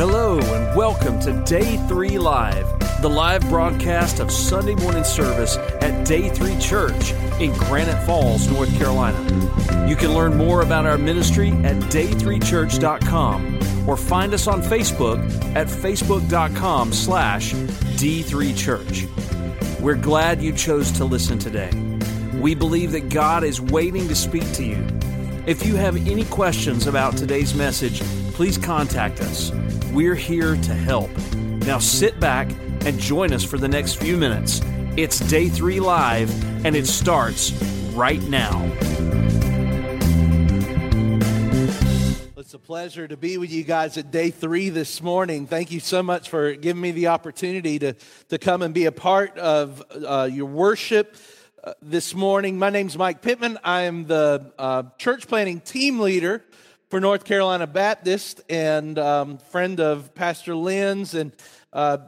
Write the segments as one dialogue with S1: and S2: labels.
S1: Hello, and welcome to Day 3 Live, the live broadcast of Sunday morning service at Day 3 Church in Granite Falls, North Carolina. You can learn more about our ministry at day3church.com or find us on Facebook at facebook.com slash d3church. We're glad you chose to listen today. We believe that God is waiting to speak to you. If you have any questions about today's message, please contact us. We're here to help. Now sit back and join us for the next few minutes. It's Day 3 Live, and it starts right now.
S2: It's a pleasure to be with you guys at day three this morning. Thank you so much for giving me the opportunity to, to come and be a part of uh, your worship uh, this morning. My name's Mike Pittman. I am the uh, church planting team leader for North Carolina Baptist and um, friend of Pastor Lynn's. And uh,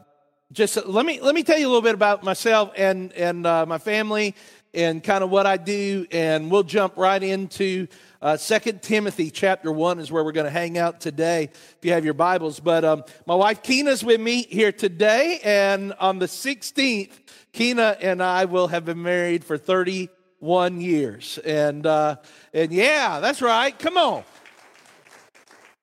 S2: just let me let me tell you a little bit about myself and and uh, my family and kind of what I do, and we'll jump right into. Uh, Second Timothy chapter one is where we're going to hang out today. If you have your Bibles, but um, my wife Keena's with me here today, and on the 16th, Kina and I will have been married for 31 years, and uh, and yeah, that's right. Come on,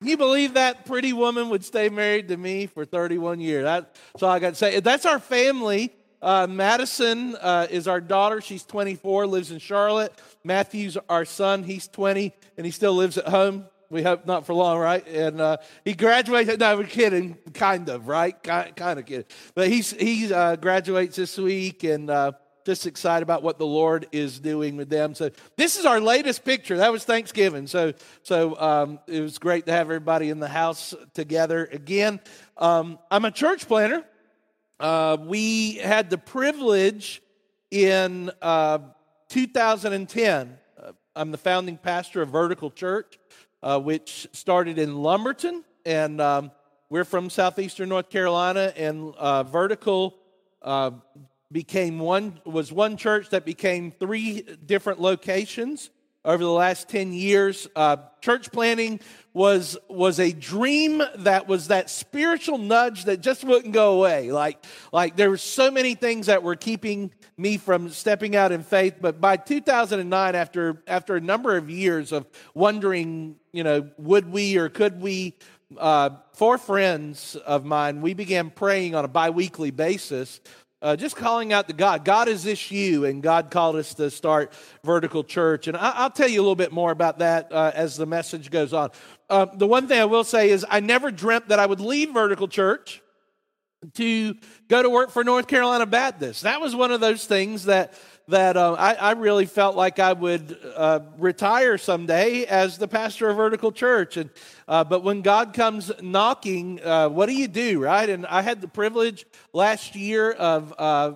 S2: you believe that pretty woman would stay married to me for 31 years? That's all I got to say. That's our family. Uh, Madison uh, is our daughter. She's 24, lives in Charlotte. Matthew's our son. He's 20, and he still lives at home. We hope not for long, right? And uh, he graduated. No, we're kidding, kind of, right? Kind, kind of kidding. But he's he uh, graduates this week, and uh, just excited about what the Lord is doing with them. So this is our latest picture. That was Thanksgiving. So so um, it was great to have everybody in the house together again. Um, I'm a church planter. Uh, we had the privilege in uh, 2010. Uh, I'm the founding pastor of Vertical Church, uh, which started in Lumberton, and um, we're from southeastern North Carolina. And uh, Vertical uh, became one was one church that became three different locations over the last 10 years. Uh, church planting was was a dream that was that spiritual nudge that just wouldn't go away. Like like there were so many things that were keeping me from stepping out in faith. But by 2009 after after a number of years of wondering you know would we or could we uh, four friends of mine we began praying on a biweekly basis uh, just calling out to God. God, is this you? And God called us to start Vertical Church. And I, will tell you a little bit more about that uh, as the message goes on. Uh, the one thing I will say is I never dreamt that I would leave Vertical Church to go to work for North Carolina Baptist. That was one of those things that that uh, I, I, really felt like I would uh, retire someday as the pastor of Vertical Church. And, uh, but when God comes knocking, uh, what do you do, right? And I had the privilege last year of uh,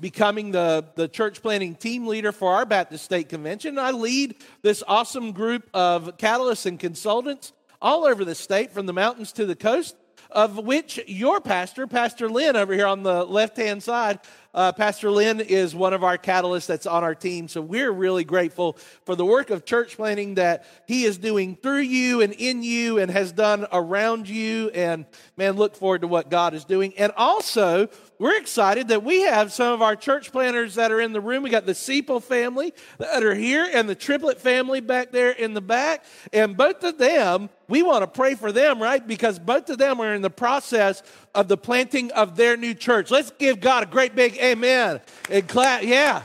S2: becoming the, the church planting team leader for our Baptist State Convention. I lead this awesome group of catalysts and consultants all over the state, from the mountains to the coast of which your pastor, Pastor Lynn, over here on the left hand side, uh, Pastor Lynn is one of our catalysts that's on our team. So we're really grateful for the work of church planting that he is doing through you and in you and has done around you. And man, look forward to what God is doing. And also, we're excited that we have some of our church planters that are in the room. We got the Seeple family that are here and the Triplet family back there in the back. And both of them, we want to pray for them, right? Because both of them are in the process of the planting of their new church. Let's give God a great big amen and clap. Yeah.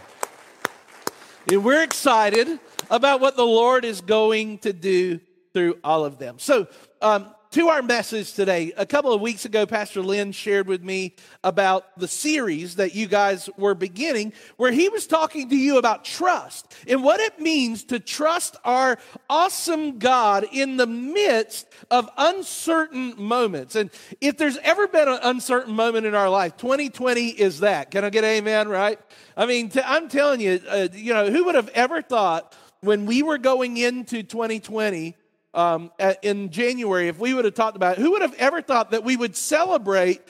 S2: And we're excited about what the Lord is going to do through all of them. So, um, to our message today. A couple of weeks ago, Pastor Lynn shared with me about the series that you guys were beginning, where he was talking to you about trust and what it means to trust our awesome God in the midst of uncertain moments. And if there's ever been an uncertain moment in our life, 2020 is that. Can I get amen, right? I mean, I'm telling you, uh, you know, who would have ever thought when we were going into 2020 um, in January, if we would have talked about it, who would have ever thought that we would celebrate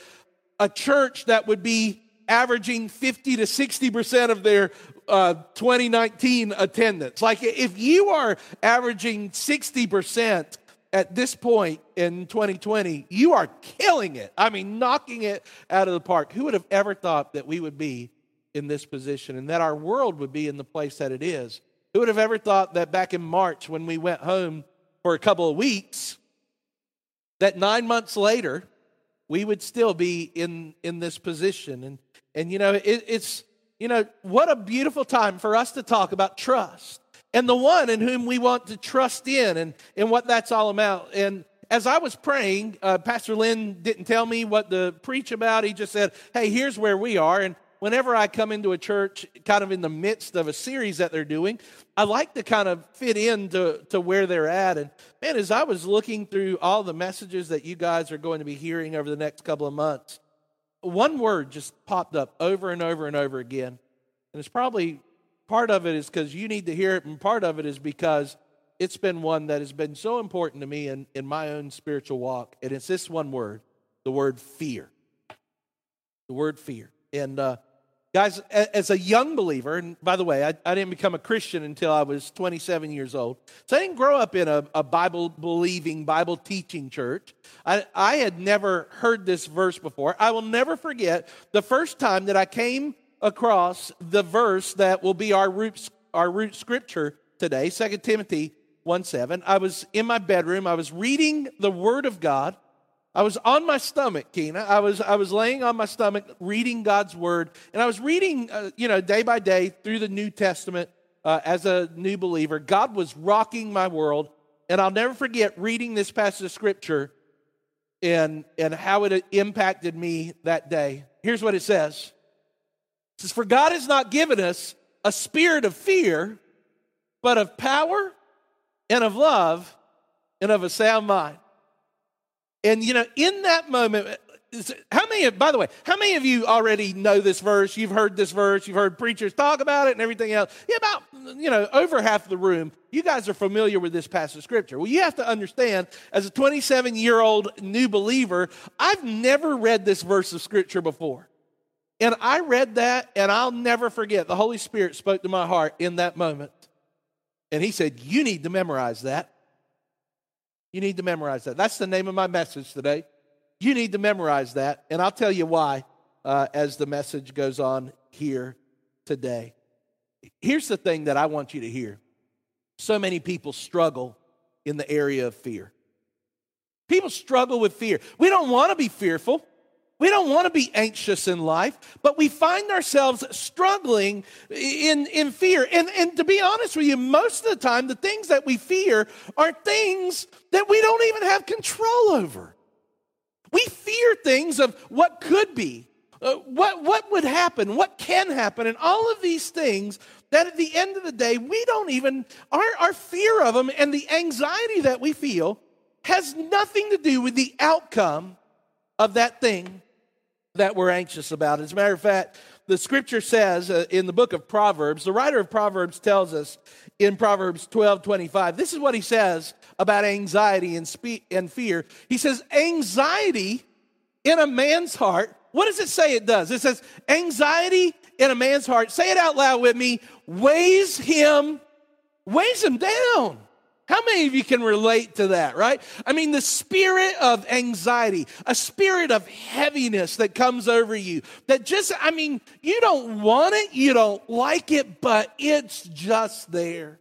S2: a church that would be averaging 50 to 60% of their uh, 2019 attendance? Like, if you are averaging 60% at this point in 2020, you are killing it. I mean, knocking it out of the park. Who would have ever thought that we would be in this position and that our world would be in the place that it is? Who would have ever thought that back in March when we went home for a couple of weeks, that nine months later, we would still be in, in this position? And, and you know, it, it's, you know, what a beautiful time for us to talk about trust and the one in whom we want to trust in and, and what that's all about. And as I was praying, uh, Pastor Lynn didn't tell me what to preach about. He just said, Hey, here's where we are. And whenever I come into a church kind of in the midst of a series that they're doing, I like to kind of fit into to where they're at. And man, as I was looking through all the messages that you guys are going to be hearing over the next couple of months, one word just popped up over and over and over again. And it's probably Part of it is because you need to hear it, and part of it is because it's been one that has been so important to me in, in my own spiritual walk. And it's this one word the word fear. The word fear. And uh, guys, as a young believer, and by the way, I, I, didn't become a Christian until I was 27 years old. So I didn't grow up in a, a Bible believing, Bible teaching church. I, I had never heard this verse before. I will never forget the first time that I came across the verse that will be our root, our root scripture today, 2 Timothy 1 7. I was in my bedroom, I was reading the Word of God. I was on my stomach, Keena. I was, I was laying on my stomach reading God's Word, and I was reading, uh, you know, day by day through the New Testament uh, as a new believer. God was rocking my world, and I'll never forget reading this passage of Scripture and, and how it impacted me that day. Here's what it says says, For God has not given us a spirit of fear, but of power and of love and of a sound mind. And you know, in that moment, how many by the way, how many of you already know this verse? You've heard this verse, you've heard preachers talk about it and everything else. Yeah, about, you know, over half the room, you guys are familiar with this passage of scripture. Well, you have to understand, as a 27 year old new believer, I've never read this verse of scripture before. And I read that, and I'll never forget. The Holy Spirit spoke to my heart in that moment. And He said, You need to memorize that. You need to memorize that. That's the name of my message today. You need to memorize that. And I'll tell you why uh, as the message goes on here today. Here's the thing that I want you to hear so many people struggle in the area of fear. People struggle with fear. We don't want to be fearful. We don't want to be anxious in life, but we find ourselves struggling in, in fear. And, and to be honest with you, most of the time, the things that we fear are things that we don't even have control over. We fear things of what could be, uh, what, what would happen, what can happen, and all of these things that at the end of the day, we don't even, our, our fear of them and the anxiety that we feel has nothing to do with the outcome of that thing that we're anxious about. As a matter of fact, the scripture says uh, in the book of Proverbs, the writer of Proverbs tells us in Proverbs 12 25, this is what he says about anxiety and, spe- and fear. He says, Anxiety in a man's heart, what does it say it does? It says, Anxiety in a man's heart, say it out loud with me, weighs him, weighs him down. How many of you can relate to that, right? I mean, the spirit of anxiety, a spirit of heaviness that comes over you that just, I mean, you don't want it, you don't like it, but it's just there.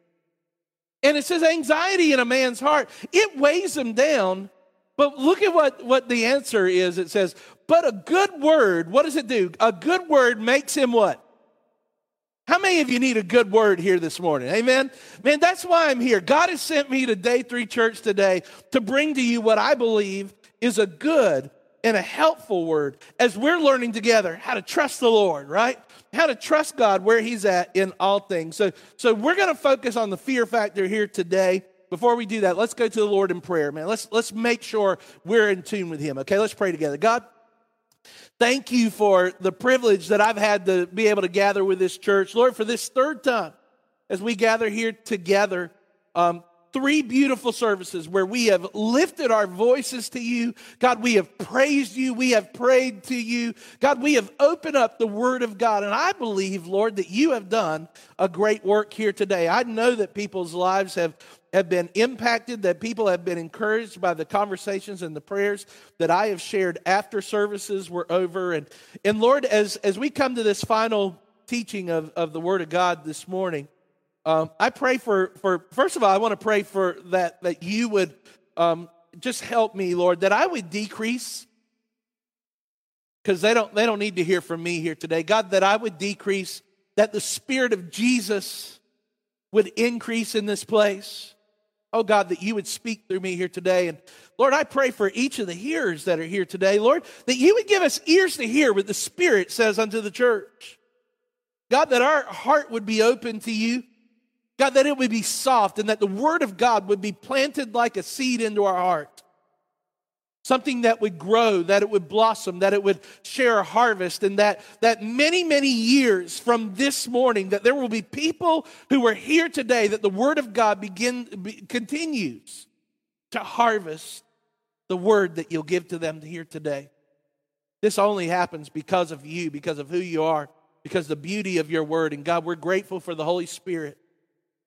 S2: And it says anxiety in a man's heart, it weighs him down. But look at what, what the answer is. It says, but a good word, what does it do? A good word makes him what? How many of you need a good word here this morning? Amen. Man, that's why I'm here. God has sent me to Day 3 Church today to bring to you what I believe is a good and a helpful word as we're learning together how to trust the Lord, right? How to trust God where He's at in all things. So, so we're going to focus on the fear factor here today. Before we do that, let's go to the Lord in prayer, man. Let's let's make sure we're in tune with Him. Okay, let's pray together. God, Thank you for the privilege that I've had to be able to gather with this church. Lord, for this third time, as we gather here together, um, three beautiful services where we have lifted our voices to you. God, we have praised you. We have prayed to you. God, we have opened up the Word of God. And I believe, Lord, that you have done a great work here today. I know that people's lives have have been impacted, that people have been encouraged by the conversations and the prayers that I have shared after services were over. And, and Lord, as, as we come to this final teaching of, of the Word of God this morning, um, I pray for, for, first of all, I want to pray for that, that you would um, just help me, Lord, that I would decrease because they don't, they don't need to hear from me here today. God, that I would decrease, that the Spirit of Jesus would increase in this place. Oh God, that you would speak through me here today. And Lord, I pray for each of the hearers that are here today, Lord, that you would give us ears to hear what the Spirit says unto the church. God, that our heart would be open to you. God, that it would be soft and that the Word of God would be planted like a seed into our heart. Something that would grow, that it would blossom, that it would share a harvest, and that, that many, many years from this morning, that there will be people who are here today, that the Word of God begin, be, continues to harvest the Word that you'll give to them here today. This only happens because of you, because of who you are, because the beauty of your Word. And God, we're grateful for the Holy Spirit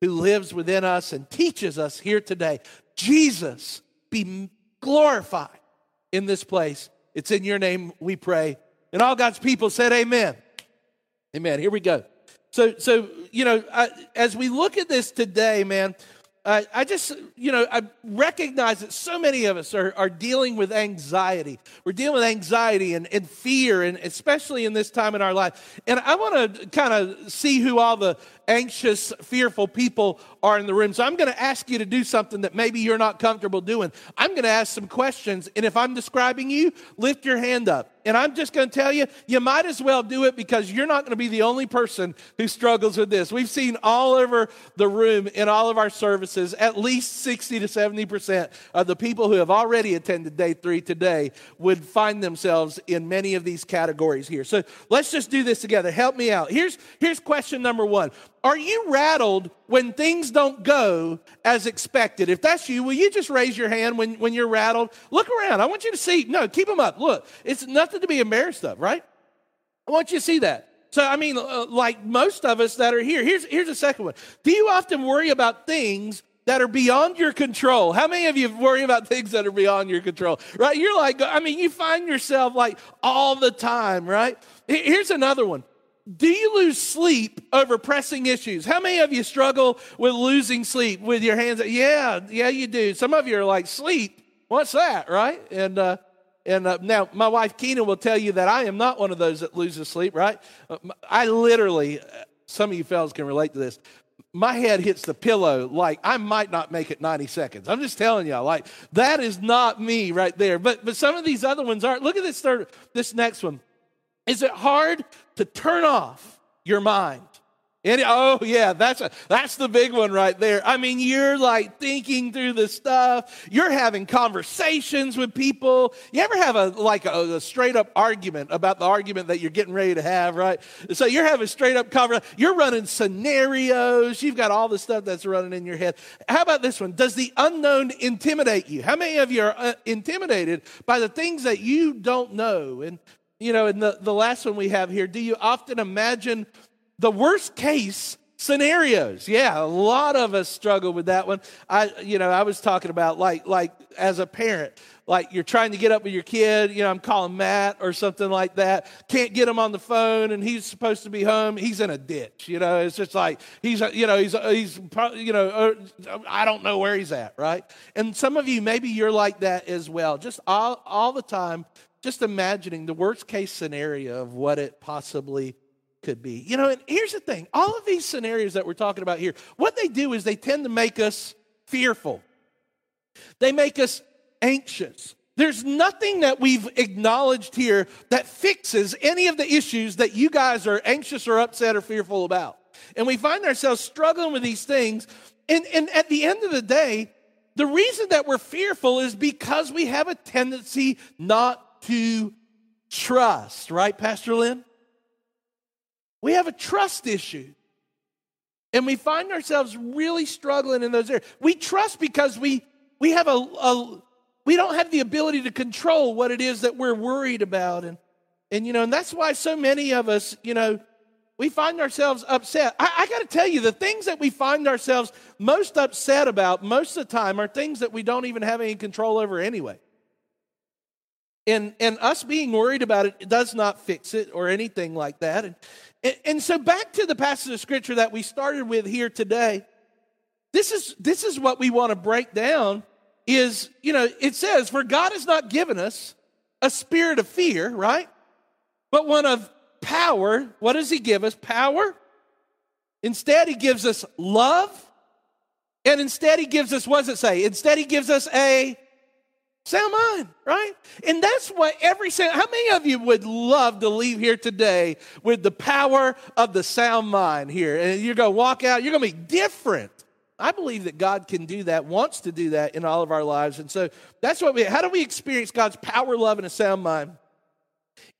S2: who lives within us and teaches us here today. Jesus, be glorified in this place. It's in your name we pray. And all God's people said, Amen. Amen. Here we go. So, so you know, I, as we look at this today, man, uh, I just, you know, I recognize that so many of us are, are dealing with anxiety. We're dealing with anxiety and, and fear, and especially in this time in our life. And I want to kind of see who all the anxious, fearful people are in the room. So I'm going to ask you to do something that maybe you're not comfortable doing. I'm going to ask some questions, and if I'm describing you, lift your hand up. And I'm just going to tell you, you might as well do it because you're not going to be the only person who struggles with this. We've seen all over the room in all of our services, at least 60 to 70% of the people who have already attended day three today would find themselves in many of these categories here. So let's just do this together. Help me out. Here's, here's question number one Are you rattled when things don't go as expected? If that's you, will you just raise your hand when, when you're rattled? Look around. I want you to see. No, keep them up. Look, it's nothing to be embarrassed of, right? I want you to see that. So, I mean, uh, like most of us that are here, here's, here's a second one. Do you often worry about things that are beyond your control. How many of you worry about things that are beyond your control? Right? You're like, I mean, you find yourself like all the time, right? Here's another one. Do you lose sleep over pressing issues? How many of you struggle with losing sleep with your hands? Yeah, yeah, you do. Some of you are like, sleep? What's that, right? And, uh, and uh, now, my wife Keena will tell you that I am not one of those that loses sleep, right? Uh, I literally, uh, some of you fellas can relate to this. My head hits the pillow like I might not make it 90 seconds. I'm just telling y'all, like that is not me right there. But but some of these other ones aren't. Look at this third, this next one. Is it hard to turn off your mind? Any, oh yeah, that's a, that's the big one right there. I mean, you're like thinking through the stuff. You're having conversations with people. You ever have a like a, a, straight up argument about the argument that you're getting ready to have, right? So you're having straight up conversation. You're running scenarios. You've got all the stuff that's running in your head. How about this one? Does the unknown intimidate you? How many of you are uh, intimidated by the things that you don't know? And you know, in the, the last one we have here, do you often imagine the worst case scenarios? Yeah, a lot of us struggle with that one. I, you know, I was talking about like, like as a parent, like you're trying to get up with your kid, you know, I'm calling Matt or something like that. Can't get him on the phone and he's supposed to be home. He's in a ditch, you know, it's just like he's, you know, he's, he's, you know, I don't know where he's at, right? And some of you, maybe you're like that as well. Just all, all the time just imagining the worst case scenario of what it possibly could be. You know, and here's the thing all of these scenarios that we're talking about here, what they do is they tend to make us fearful, they make us anxious. There's nothing that we've acknowledged here that fixes any of the issues that you guys are anxious or upset or fearful about. And we find ourselves struggling with these things. And, and at the end of the day, the reason that we're fearful is because we have a tendency not to trust, right, Pastor Lynn? We have a trust issue. And we find ourselves really struggling in those areas. We trust because we, we have a, a we don't have the ability to control what it is that we're worried about. And, and you know, and that's why so many of us, you know, we find ourselves upset. I, I got to tell you, the things that we find ourselves most upset about most of the time are things that we don't even have any control over anyway. And, and us being worried about it does not fix it or anything like that. And, and, and so back to the passage of scripture that we started with here today. This is, this is what we want to break down is, you know, it says, for God has not given us a spirit of fear, right? But one of power. What does he give us? Power. Instead, he gives us love. And instead, he gives us, what does it say? Instead, he gives us a sound mind, right? And that's what every sound, how many of you would love to leave here today with the power of the sound mind here? And you're going to walk out, you're going to be different. I believe that God can do that, wants to do that in all of our lives. And so that's what we, how do we experience God's power, love, and a sound mind?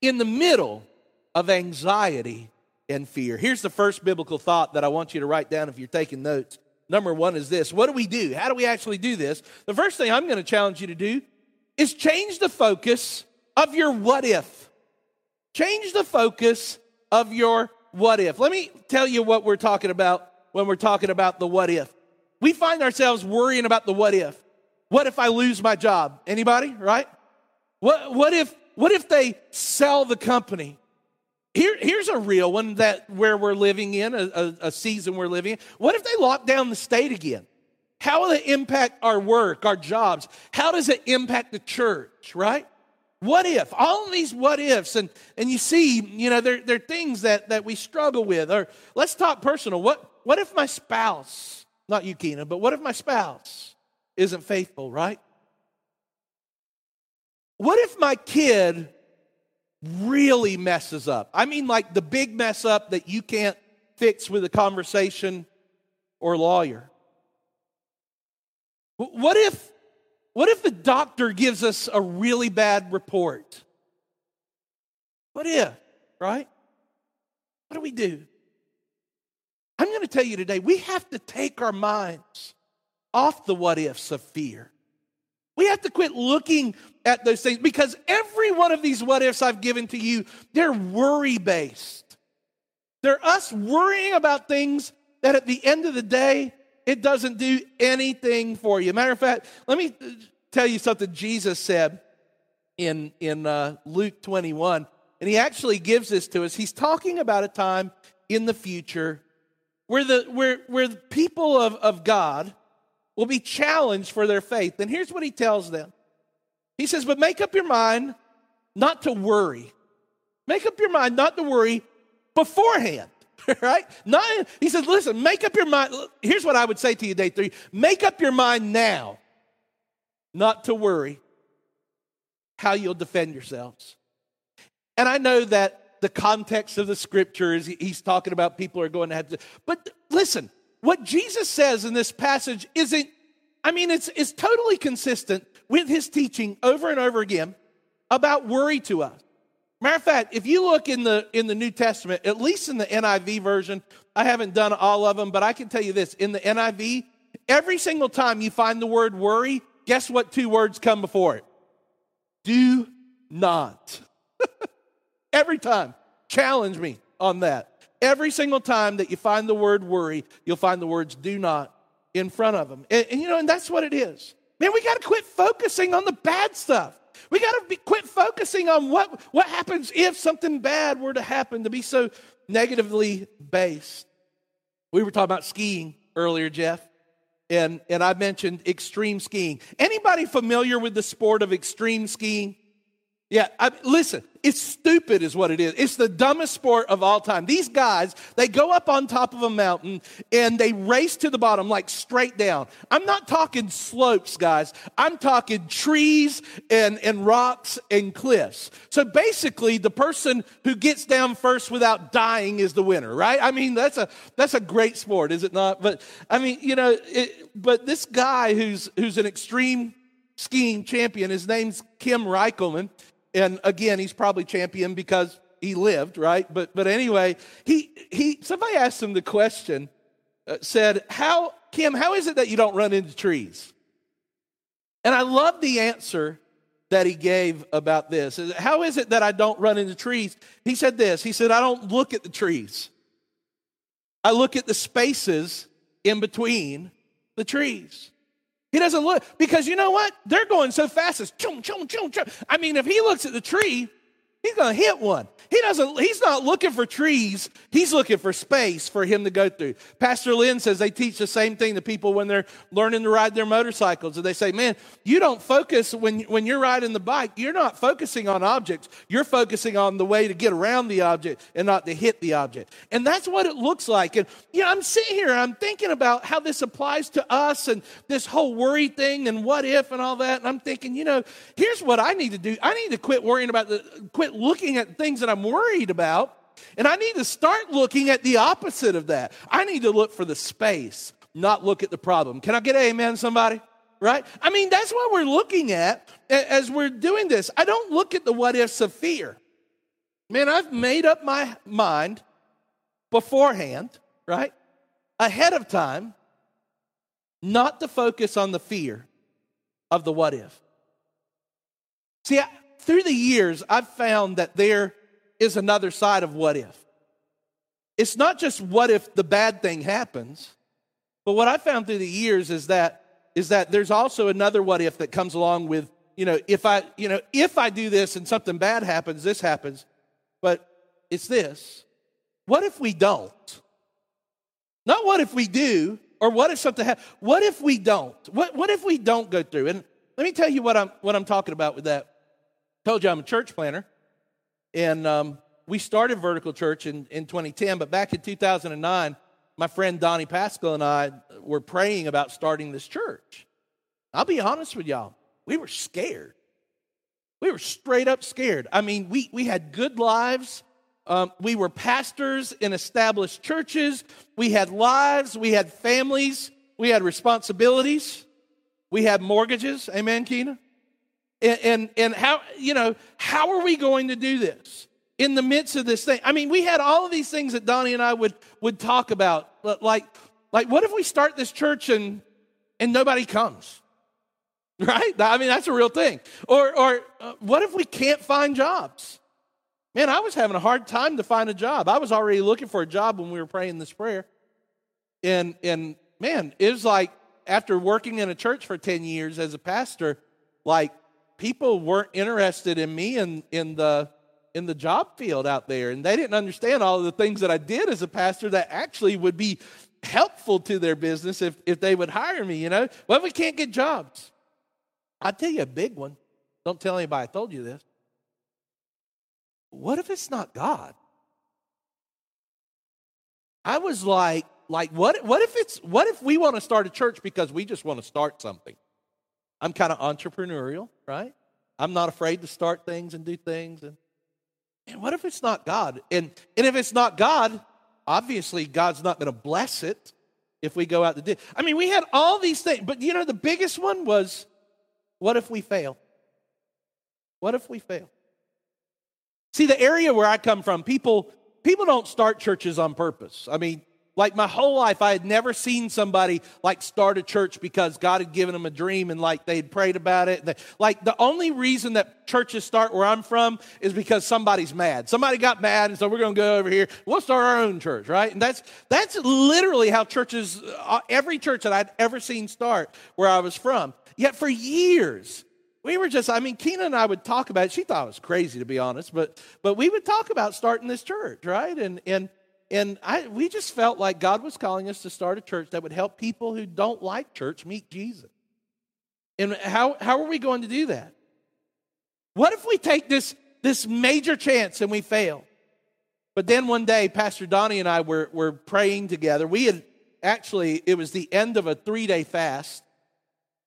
S2: In the middle of anxiety and fear. Here's the first biblical thought that I want you to write down if you're taking notes. Number one is this What do we do? How do we actually do this? The first thing I'm going to challenge you to do is change the focus of your what if. Change the focus of your what if. Let me tell you what we're talking about when we're talking about the what if. We find ourselves worrying about the what if. What if I lose my job? Anybody, right? What, what if what if they sell the company? Here, here's a real one that where we're living in, a, a, a season we're living in. What if they lock down the state again? How will it impact our work, our jobs? How does it impact the church, right? What if? All these what ifs, and, and you see, you know, they're, they're things that, that we struggle with. Or let's talk personal. What, what if my spouse, not you, Keena, but what if my spouse isn't faithful, right? What if my kid really messes up. I mean, like the big mess up that you can't fix with a conversation or lawyer. What if, what if the doctor gives us a really bad report? What if, right? What do we do? I'm going to tell you today, we have to take our minds off the what ifs of fear. We have to quit looking at those things because every one of these what ifs I've given to you, they're worry based. They're us worrying about things that at the end of the day, it doesn't do anything for you. Matter of fact, let me tell you something Jesus said in, in uh, Luke 21. And he actually gives this to us. He's talking about a time in the future where the, where, where the people of, of God will be challenged for their faith. And here's what he tells them He says, But make up your mind not to worry. Make up your mind not to worry beforehand. Right? Not, he says, listen, make up your mind. Here's what I would say to you, day three. Make up your mind now not to worry how you'll defend yourselves. And I know that the context of the scripture is he's talking about people are going to have to, but listen, what Jesus says in this passage isn't, I mean, it's, it's totally consistent with his teaching over and over again about worry to us. Matter of fact, if you look in the in the New Testament, at least in the NIV version, I haven't done all of them, but I can tell you this: in the NIV, every single time you find the word worry, guess what two words come before it? Do not. every time. Challenge me on that. Every single time that you find the word worry, you'll find the words do not in front of them. And, and you know, and that's what it is. Man, we got to quit focusing on the bad stuff. We got to quit focusing on what, what happens if something bad were to happen, to be so negatively based. We were talking about skiing earlier, Jeff, and, and I mentioned extreme skiing. Anybody familiar with the sport of extreme skiing? Yeah, I, listen, it's stupid, is what it is. It's the dumbest sport of all time. These guys, they go up on top of a mountain and they race to the bottom, like straight down. I'm not talking slopes, guys. I'm talking trees and, and rocks and cliffs. So basically, the person who gets down first without dying is the winner, right? I mean, that's a, that's a great sport, is it not? But I mean, you know, it, but this guy who's, who's an extreme skiing champion, his name's Kim Reichelman. And again, he's probably champion because he lived, right? But but anyway, he he somebody asked him the question, uh, said, How, Kim, how is it that you don't run into trees? And I love the answer that he gave about this. How is it that I don't run into trees? He said this He said, I don't look at the trees, I look at the spaces in between the trees. He doesn't look because you know what? They're going so fast. It's chum, chum, chum, chum. I mean, if he looks at the tree, he's going to hit one. He doesn't, he's not looking for trees. He's looking for space for him to go through. Pastor Lynn says they teach the same thing to people when they're learning to ride their motorcycles. And they say, man, you don't focus when, when you're riding the bike, you're not focusing on objects. You're focusing on the way to get around the object and not to hit the object. And that's what it looks like. And, you know, I'm sitting here, I'm thinking about how this applies to us and this whole worry thing and what if and all that. And I'm thinking, you know, here's what I need to do. I need to quit worrying about the, quit looking at things that I'm worried about. And I need to start looking at the opposite of that. I need to look for the space, not look at the problem. Can I get amen, somebody? Right? I mean, that's what we're looking at as we're doing this. I don't look at the what ifs of fear. Man, I've made up my mind beforehand, right? Ahead of time, not to focus on the fear of the what if. See, through the years, I've found that there is another side of what if. It's not just what if the bad thing happens, but what I found through the years is that is that there's also another what if that comes along with, you know, if I, you know, if I do this and something bad happens, this happens. But it's this. What if we don't? Not what if we do, or what if something happens. What if we don't? What, what if we don't go through? And let me tell you what I'm what I'm talking about with that. Told you I'm a church planter. And um, we started Vertical Church in, in 2010, but back in 2009, my friend Donnie Pascal and I were praying about starting this church. I'll be honest with y'all, we were scared. We were straight up scared. I mean, we, we had good lives. Um, we were pastors in established churches. We had lives. We had families. We had responsibilities. We had mortgages. Amen, Keena? And, and, and how, you know, how are we going to do this in the midst of this thing? I mean, we had all of these things that Donnie and I would, would talk about. Like, like, what if we start this church and, and nobody comes? Right? I mean, that's a real thing. Or, or uh, what if we can't find jobs? Man, I was having a hard time to find a job. I was already looking for a job when we were praying this prayer. And, and man, it was like after working in a church for 10 years as a pastor, like people weren't interested in me in, in the in the job field out there and they didn't understand all of the things that i did as a pastor that actually would be helpful to their business if, if they would hire me you know? Well we can't get jobs. I'll tell you a big one. Don't tell anybody i told you this. What if it's not god? I was like like what, what if it's what if we want to start a church because we just want to start something I'm kind of entrepreneurial, right? I'm not afraid to start things and do things. And, and what if it's not God? And, and if it's not God, obviously God's not going to bless it if we go out to do. I mean, we had all these things, but you know, the biggest one was what if we fail? What if we fail? See, the area where I come from, people people don't start churches on purpose. I mean, like my whole life, I had never seen somebody like start a church because God had given them a dream and like they'd prayed about it. Like the only reason that churches start where I'm from is because somebody's mad. Somebody got mad, and so we're going to go over here. We'll start our own church, right? And that's that's literally how churches, uh, every church that I'd ever seen start where I was from. Yet for years, we were just, I mean, Keena and I would talk about it. She thought I was crazy, to be honest, but but we would talk about starting this church, right? And and and I, we just felt like God was calling us to start a church that would help people who don't like church meet Jesus. And how, how are we going to do that? What if we take this, this major chance and we fail? But then one day, Pastor Donnie and I were, were praying together. We had actually, it was the end of a three day fast.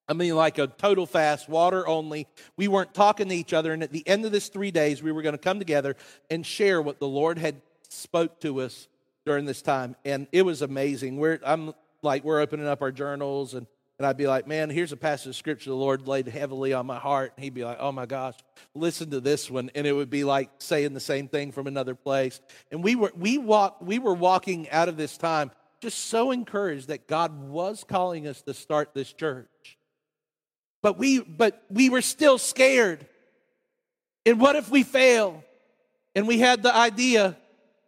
S2: I mean, like a total fast, water only. We weren't talking to each other. And at the end of this three days, we were going to come together and share what the Lord had spoke to us during this time, and it was amazing. We're I'm like we're opening up our journals, and and I'd be like, man, here's a passage of scripture the Lord laid heavily on my heart, and He'd be like, oh my gosh, listen to this one, and it would be like saying the same thing from another place. And we were we walk we were walking out of this time just so encouraged that God was calling us to start this church. But we but we were still scared. And what if we fail? And we had the idea,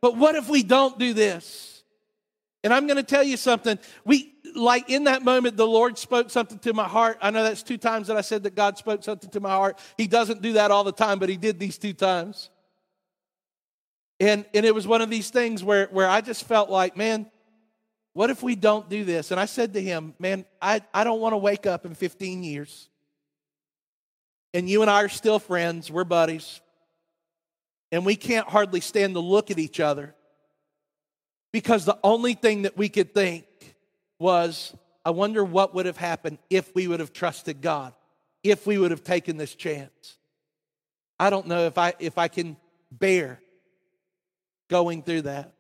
S2: but what if we don't do this? And I'm going to tell you something. We like in that moment the Lord spoke something to my heart. I know that's two times that I said that God spoke something to my heart. He doesn't do that all the time, but he did these two times. And and it was one of these things where where I just felt like, man, what if we don't do this? And I said to him, Man, I, I don't want to wake up in 15 years. And you and I are still friends, we're buddies. And we can't hardly stand to look at each other because the only thing that we could think was, I wonder what would have happened if we would have trusted God, if we would have taken this chance. I don't know if I, if I can bear going through that.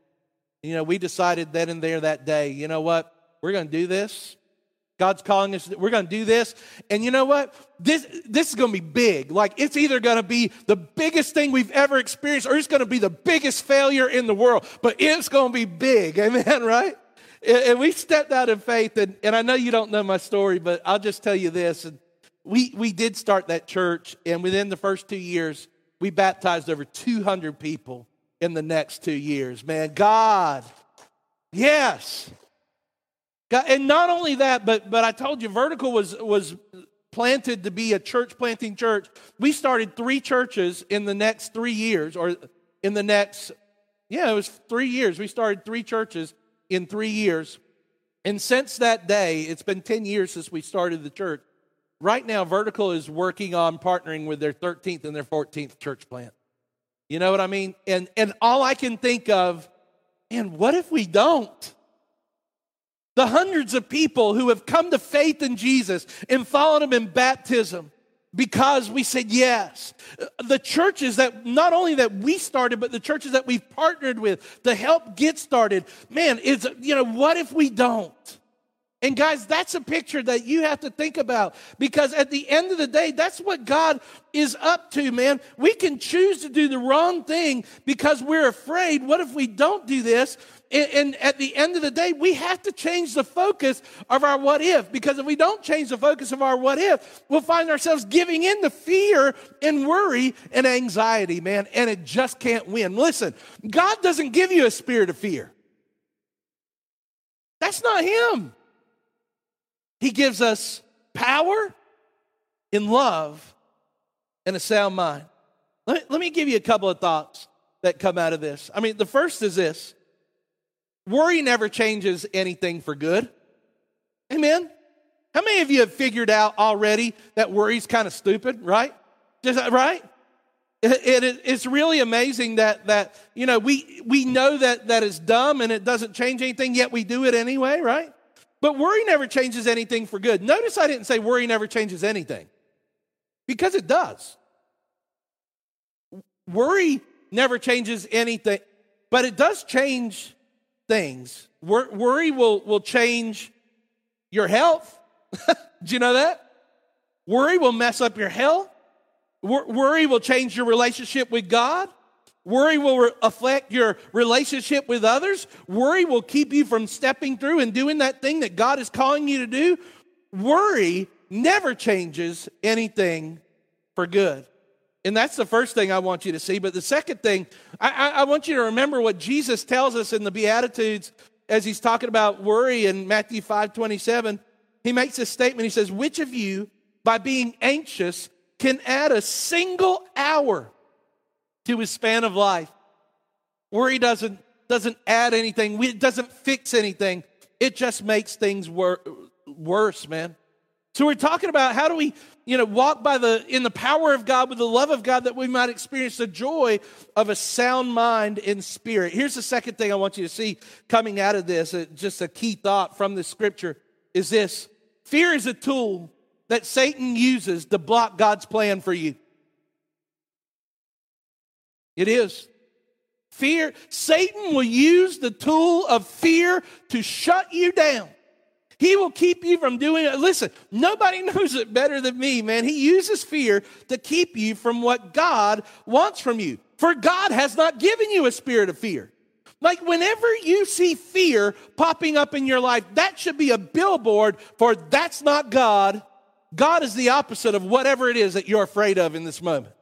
S2: You know, we decided then and there that day, you know what? We're going to do this. God's calling us, we're going to do this. And you know what? This, this is going to be big. Like, it's either going to be the biggest thing we've ever experienced or it's going to be the biggest failure in the world. But it's going to be big. Amen, right? And we stepped out in faith. And, and I know you don't know my story, but I'll just tell you this. We, we did start that church. And within the first two years, we baptized over 200 people in the next two years. Man, God, yes. God, and not only that, but but I told you, Vertical was was planted to be a church planting church. We started three churches in the next three years, or in the next, yeah, it was three years. We started three churches in three years. And since that day, it's been 10 years since we started the church. Right now, Vertical is working on partnering with their 13th and their 14th church plant. You know what I mean? And, and all I can think of, and what if we don't? The hundreds of people who have come to faith in Jesus and followed him in baptism because we said yes. The churches that not only that we started, but the churches that we've partnered with to help get started. Man, it's, you know, what if we don't? And guys, that's a picture that you have to think about because at the end of the day, that's what God is up to, man. We can choose to do the wrong thing because we're afraid. What if we don't do this? And, at the end of the day, we have to change the focus of our what if because if we don't change the focus of our what if, we'll find ourselves giving in to fear and worry and anxiety, man, and it just can't win. Listen, God doesn't give you a spirit of fear. That's not Him. He gives us power in love and a sound mind. Let me, let me give you a couple of thoughts that come out of this. I mean, the first is this worry never changes anything for good. Amen? How many of you have figured out already that worry's kind of stupid, right? Just, right? It, it, it's really amazing that, that you know, we, we know that, that is dumb and it doesn't change anything, yet we do it anyway, right? But worry never changes anything for good. Notice I didn't say worry never changes anything, because it does. Worry never changes anything, but it does change things. worry will, will change your health. Do you know that? Worry will mess up your health. worry will change your relationship with God. Worry will re- affect your relationship with others. Worry will keep you from stepping through and doing that thing that God is calling you to do. Worry never changes anything for good. And that's the first thing I want you to see. But the second thing, I, I, I want you to remember what Jesus tells us in the Beatitudes as he's talking about worry in Matthew 5 27. He makes a statement. He says, Which of you, by being anxious, can add a single hour to his span of life. Worry doesn't, doesn't add anything, it doesn't fix anything. It just makes things wor- worse, man. So we're talking about how do we, you know, walk by the in the power of God with the love of God that we might experience the joy of a sound mind and spirit. Here's the second thing I want you to see coming out of this, uh, just a key thought from the scripture is this. Fear is a tool that Satan uses to block God's plan for you. It is. Fear, Satan will use the tool of fear to shut you down. He will keep you from doing it. Listen, nobody knows it better than me, man. He uses fear to keep you from what God wants from you. For God has not given you a spirit of fear, Like, whenever you see fear popping up in your life, that should be a billboard for that's not God. God is the opposite of whatever it is that you're afraid of in this moment.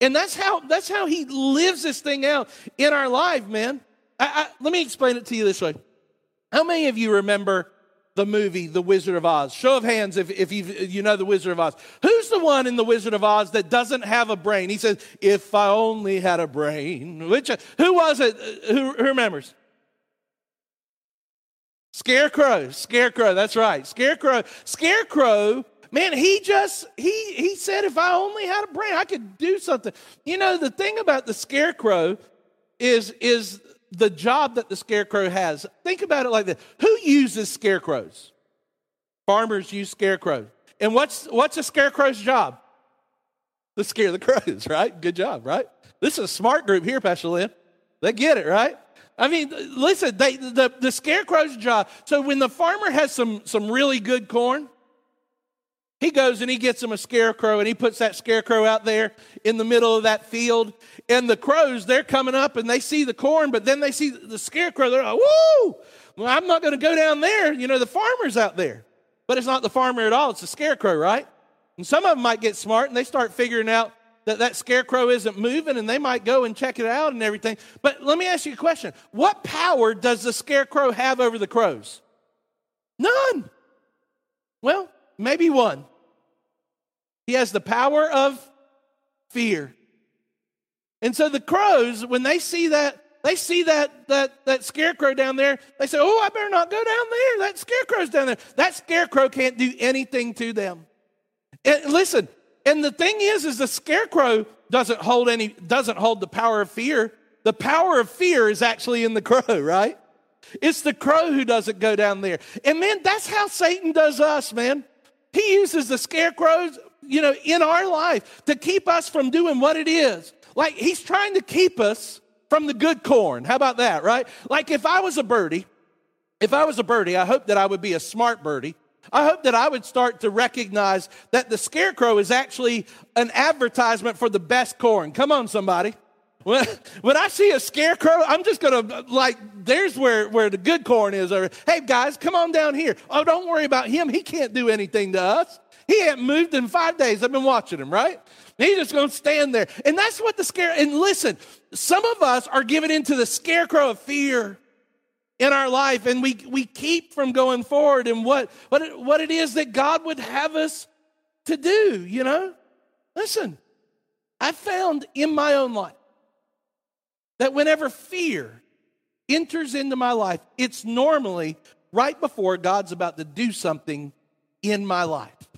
S2: And that's how, that's how he lives this thing out in our life, man. I, I, let me explain it to you this way. How many of you remember the movie The Wizard of Oz? Show of hands if, if you know The Wizard of Oz. Who's the one in The Wizard of Oz that doesn't have a brain? He says, If I only had a brain. Which, uh, who was it? Uh, who, who remembers? Scarecrow. Scarecrow, that's right. Scarecrow. Scarecrow man he just he he said if i only had a brain i could do something you know the thing about the scarecrow is is the job that the scarecrow has. Think about it like this Who uses scarecrows? Farmers use scarecrows. And what's, what's a scarecrow's job? To scare the crows, right? Good job, right? This is a smart group here, Pastor Lynn. They get it, right? I mean, listen, they, the, the scarecrow's job. So when the farmer has some, some really good corn, he goes and he gets him a scarecrow and he puts that scarecrow out there in the middle of that field. And the crows, they're coming up and they see the corn, but then they see the scarecrow. They're like, woo, well, I'm not going to go down there. You know, the farmer's out there. But it's not the farmer at all, it's the scarecrow, right? And some of them might get smart and they start figuring out that that scarecrow isn't moving and they might go and check it out and everything. But let me ask you a question What power does the scarecrow have over the crows? None. Well, maybe one. He has the power of fear. And so the crows, when they see that, they see that that that scarecrow down there, they say, Oh, I better not go down there. That scarecrow's down there. That scarecrow can't do anything to them. And listen, and the thing is, is the scarecrow doesn't hold any, doesn't hold the power of fear. The power of fear is actually in the crow, right? It's the crow who doesn't go down there. And man, that's how Satan does us, man. He uses the scarecrows you know, in our life to keep us from doing what it is. Like he's trying to keep us from the good corn. How about that, right? Like if I was a birdie, if I was a birdie, I hope that I would be a smart birdie. I hope that I would start to recognize that the scarecrow is actually an advertisement for the best corn. Come on, somebody. When, when I see a scarecrow, I'm just gonna like, there's where, where the good corn is. Or, hey guys, come on down here. Oh, don't worry about him. He can't do anything to us. He hadn't moved in five days. I've been watching him, right? He's just going to stand there. And that's what the scare, and listen, some of us are given into the scarecrow of fear in our life, and we, we keep from going forward and what, what, it, what it is that God would have us to do, you know? Listen, I found in my own life that whenever fear enters into my life, it's normally right before God's about to do something in my life.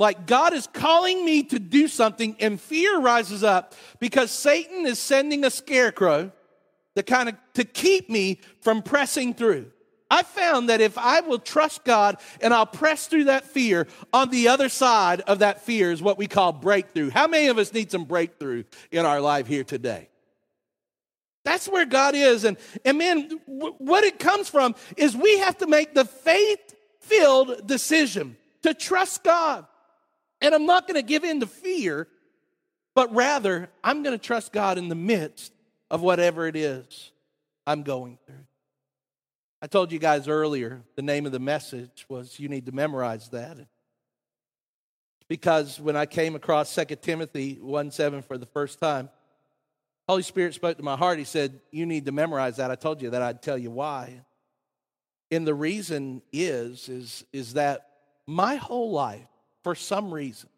S2: Like God is calling me to do something, and fear rises up because Satan is sending a scarecrow to kind of to keep me from pressing through. I found that if I will trust God and I'll press through that fear, on the other side of that fear is what we call breakthrough. How many of us need some breakthrough in our life here today? That's where God is. And, and man, w- what it comes from is we have to make the faith filled decision to trust God. And I'm not going to give in to fear, but rather I'm going to trust God in the midst of whatever it is I'm going through. I told you guys earlier the name of the message was you need to memorize that. Because when I came across 2 Timothy 1 7 for the first time, Holy Spirit spoke to my heart. He said, You need to memorize that. I told you that I'd tell you why. And the reason is, is, is that my whole life, for some reason,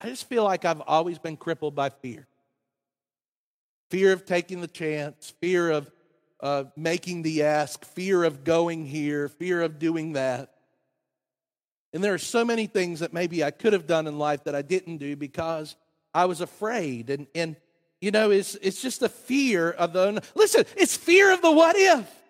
S2: I just feel like I've always been crippled by fear fear of taking the chance, fear of uh, making the ask, fear of going here, fear of doing that. And there are so many things that maybe I could have done in life that I didn't do because I was afraid. And, and you know, it's, it's just a fear of the. Listen, it's fear of the what if.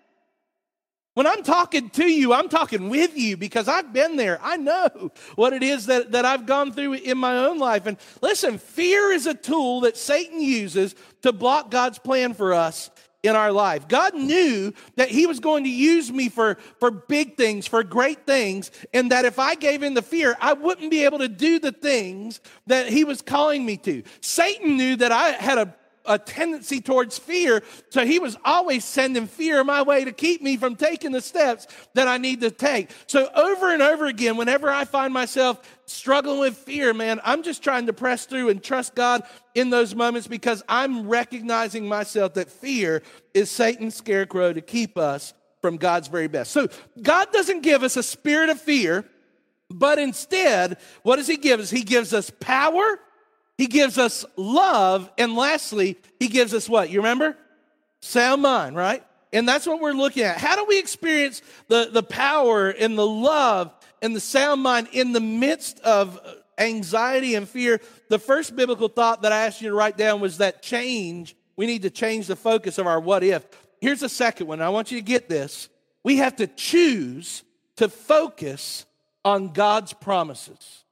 S2: When I'm talking to you, I'm talking with you because I've been there. I know what it is that, that I've gone through in my own life. And listen, fear is a tool that Satan uses to block God's plan for us in our life. God knew that He was going to use me for, for big things, for great things, and that if I gave in to fear, I wouldn't be able to do the things that He was calling me to. Satan knew that I had a a tendency towards fear. So he was always sending fear my way to keep me from taking the steps that I need to take. So over and over again, whenever I find myself struggling with fear, man, I'm just trying to press through and trust God in those moments because I'm recognizing myself that fear is Satan's scarecrow to keep us from God's very best. So God doesn't give us a spirit of fear, but instead, what does He give us? He gives us power he gives us love. And lastly, he gives us what? You remember? Sound mind, right? And that's what we're looking at. How do we experience the, the power and the love and the sound mind in the midst of anxiety and fear? The first biblical thought that I asked you to write down was that change, we need to change the focus of our what if. Here's the second one. I want you to get this. We have to choose to focus on God's promises.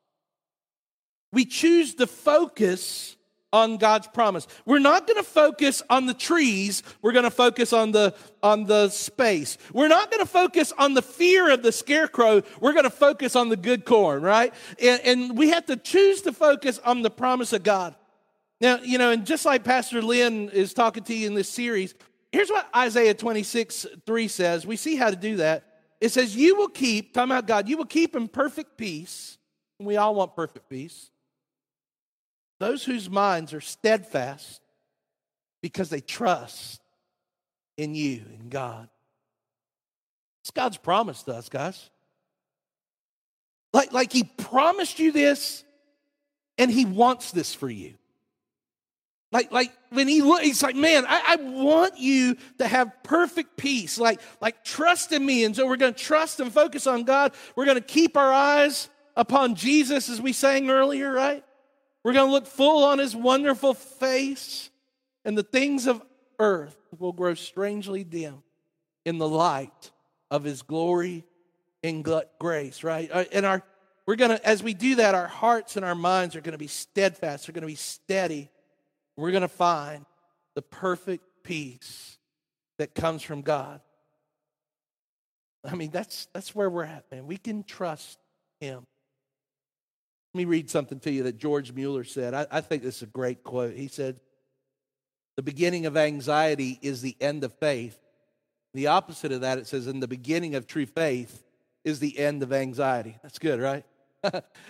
S2: We choose to focus on God's promise. We're not going to focus on the trees. We're going to focus on the on the space. We're not going to focus on the fear of the scarecrow. We're going to focus on the good corn, right? And, and we have to choose to focus on the promise of God. Now, you know, and just like Pastor Lynn is talking to you in this series, here's what Isaiah 26, 3 says. We see how to do that. It says, You will keep, talking about God, you will keep in perfect peace. We all want perfect peace those whose minds are steadfast because they trust in you, in God. It's God's promise to us, guys. Like, like He promised you this, and He wants this for you. Like, like when he look, he's like, man, I, I, want you to have perfect peace. Like, like trust in me. And so we're going to trust and focus on God. We're going to keep our eyes upon Jesus, as we sang earlier, right? We're going to look full on his wonderful face, and the things of earth will grow strangely dim in the light of his glory and grace, right? Uh, and our we're going to as we do that our hearts and our minds are going to be steadfast, they're going to be steady. We're going to find the perfect peace that comes from God. I mean, that's that's where we're at, man. We can trust him. Let me read something to you that George Mueller said. I, I think this is a great quote. He said, The beginning of anxiety is the end of faith. The opposite of that, it says, in the beginning of true faith is the end of anxiety. That's good, right?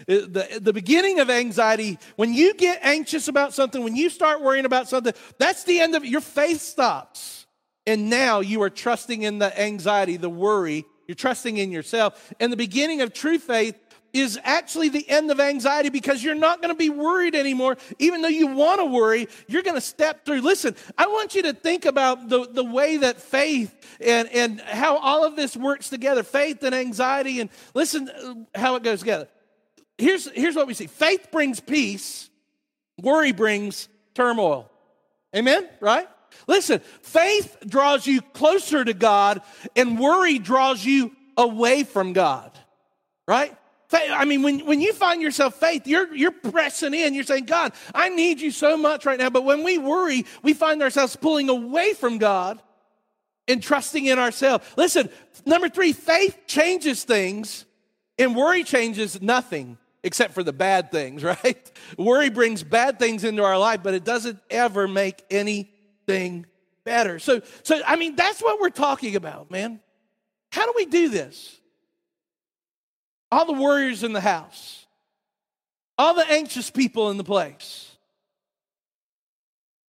S2: the, the beginning of anxiety, when you get anxious about something, when you start worrying about something, that's the end of it. Your faith stops. And now you are trusting in the anxiety, the worry. You're trusting in yourself. And the beginning of true faith is actually the end of anxiety because you're not going to be worried anymore. Even though you want to worry, you're going to step through. Listen, I want you to think about the, the way that faith and, and how all of this works together faith and anxiety, and listen uh, how it goes together. Here's, here's what we see faith brings peace, worry brings turmoil. Amen? Right? Listen, faith draws you closer to God, and worry draws you away from God. Right? I mean, when, when you find yourself faith, you're, you're pressing in. You're saying, God, I need you so much right now. But when we worry, we find ourselves pulling away from God and trusting in ourselves. Listen, number three, faith changes things, and worry changes nothing except for the bad things, right? Worry brings bad things into our life, but it doesn't ever make anything better. So, so I mean, that's what we're talking about, man. How do we do this? All the warriors in the house, all the anxious people in the place.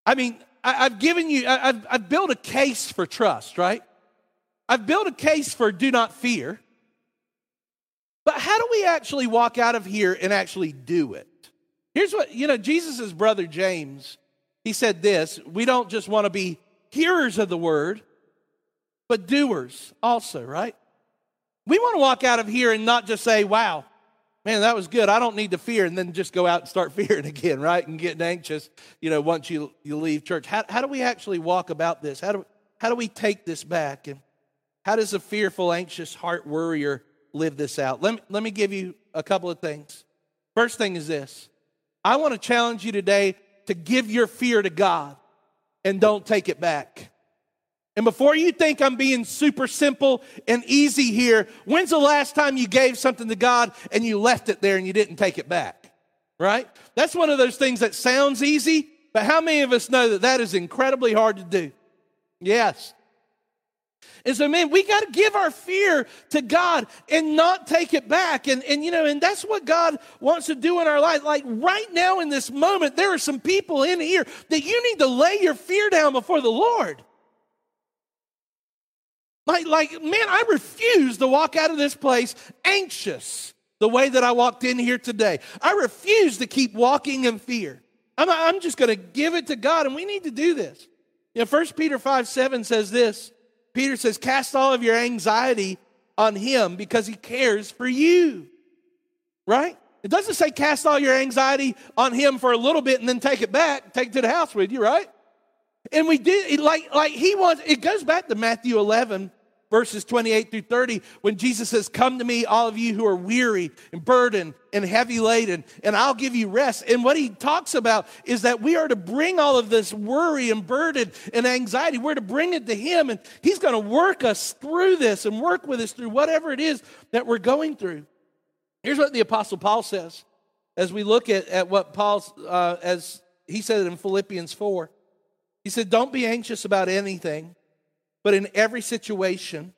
S2: I mean, I, have given you, I, I've, I've built a case for trust, right? I've built a case for do not fear. But how do we actually walk out of here and actually do it? Here's what, you know, Jesus' brother James, he said this we don't just want to be hearers of the word, but doers also, right? We want to walk out of here and not just say, wow, man, that was good. I don't need to fear, and then just go out and start fearing again, right? And getting anxious, you know, once you, you leave church. How, how do we actually walk about this? How do, how do we take this back? And how does a fearful, anxious heart worrier live this out? Let me, let me give you a couple of things. First thing is this I want to challenge you today to give your fear to God and don't take it back. And before you think I'm being super simple and easy here, when's the last time you gave something to God and you left it there and you didn't take it back? Right? That's one of those things that sounds easy, But how many of us know that that is incredibly hard to do? Yes. And so, man, we got to give our fear to God and not take it back. And, and, you know, and that's what God wants to do in our life. Like right now in this moment, there are some people in here that you need to lay your fear down before the Lord. Like, like, man, I refuse to walk out of this place anxious the way that I walked in here today. I refuse to keep walking in fear. I'm, I'm just going to give it to God, and we need to do this. You know, 1 Peter 5 7 says this Peter says, Cast all of your anxiety on him because he cares for you. Right? It doesn't say cast all your anxiety on him for a little bit and then take it back, take it to the house with you, right? And we did like like he wants it goes back to Matthew 11 verses 28 through 30, when Jesus says, Come to me, all of you who are weary and burdened and heavy laden, and I'll give you rest. And what he talks about is that we are to bring all of this worry and burden and anxiety, we're to bring it to him, and he's going to work us through this and work with us through whatever it is that we're going through. Here's what the Apostle Paul says as we look at, at what Paul, uh, as he said in Philippians 4. He said, Don't be anxious about anything but in every situation,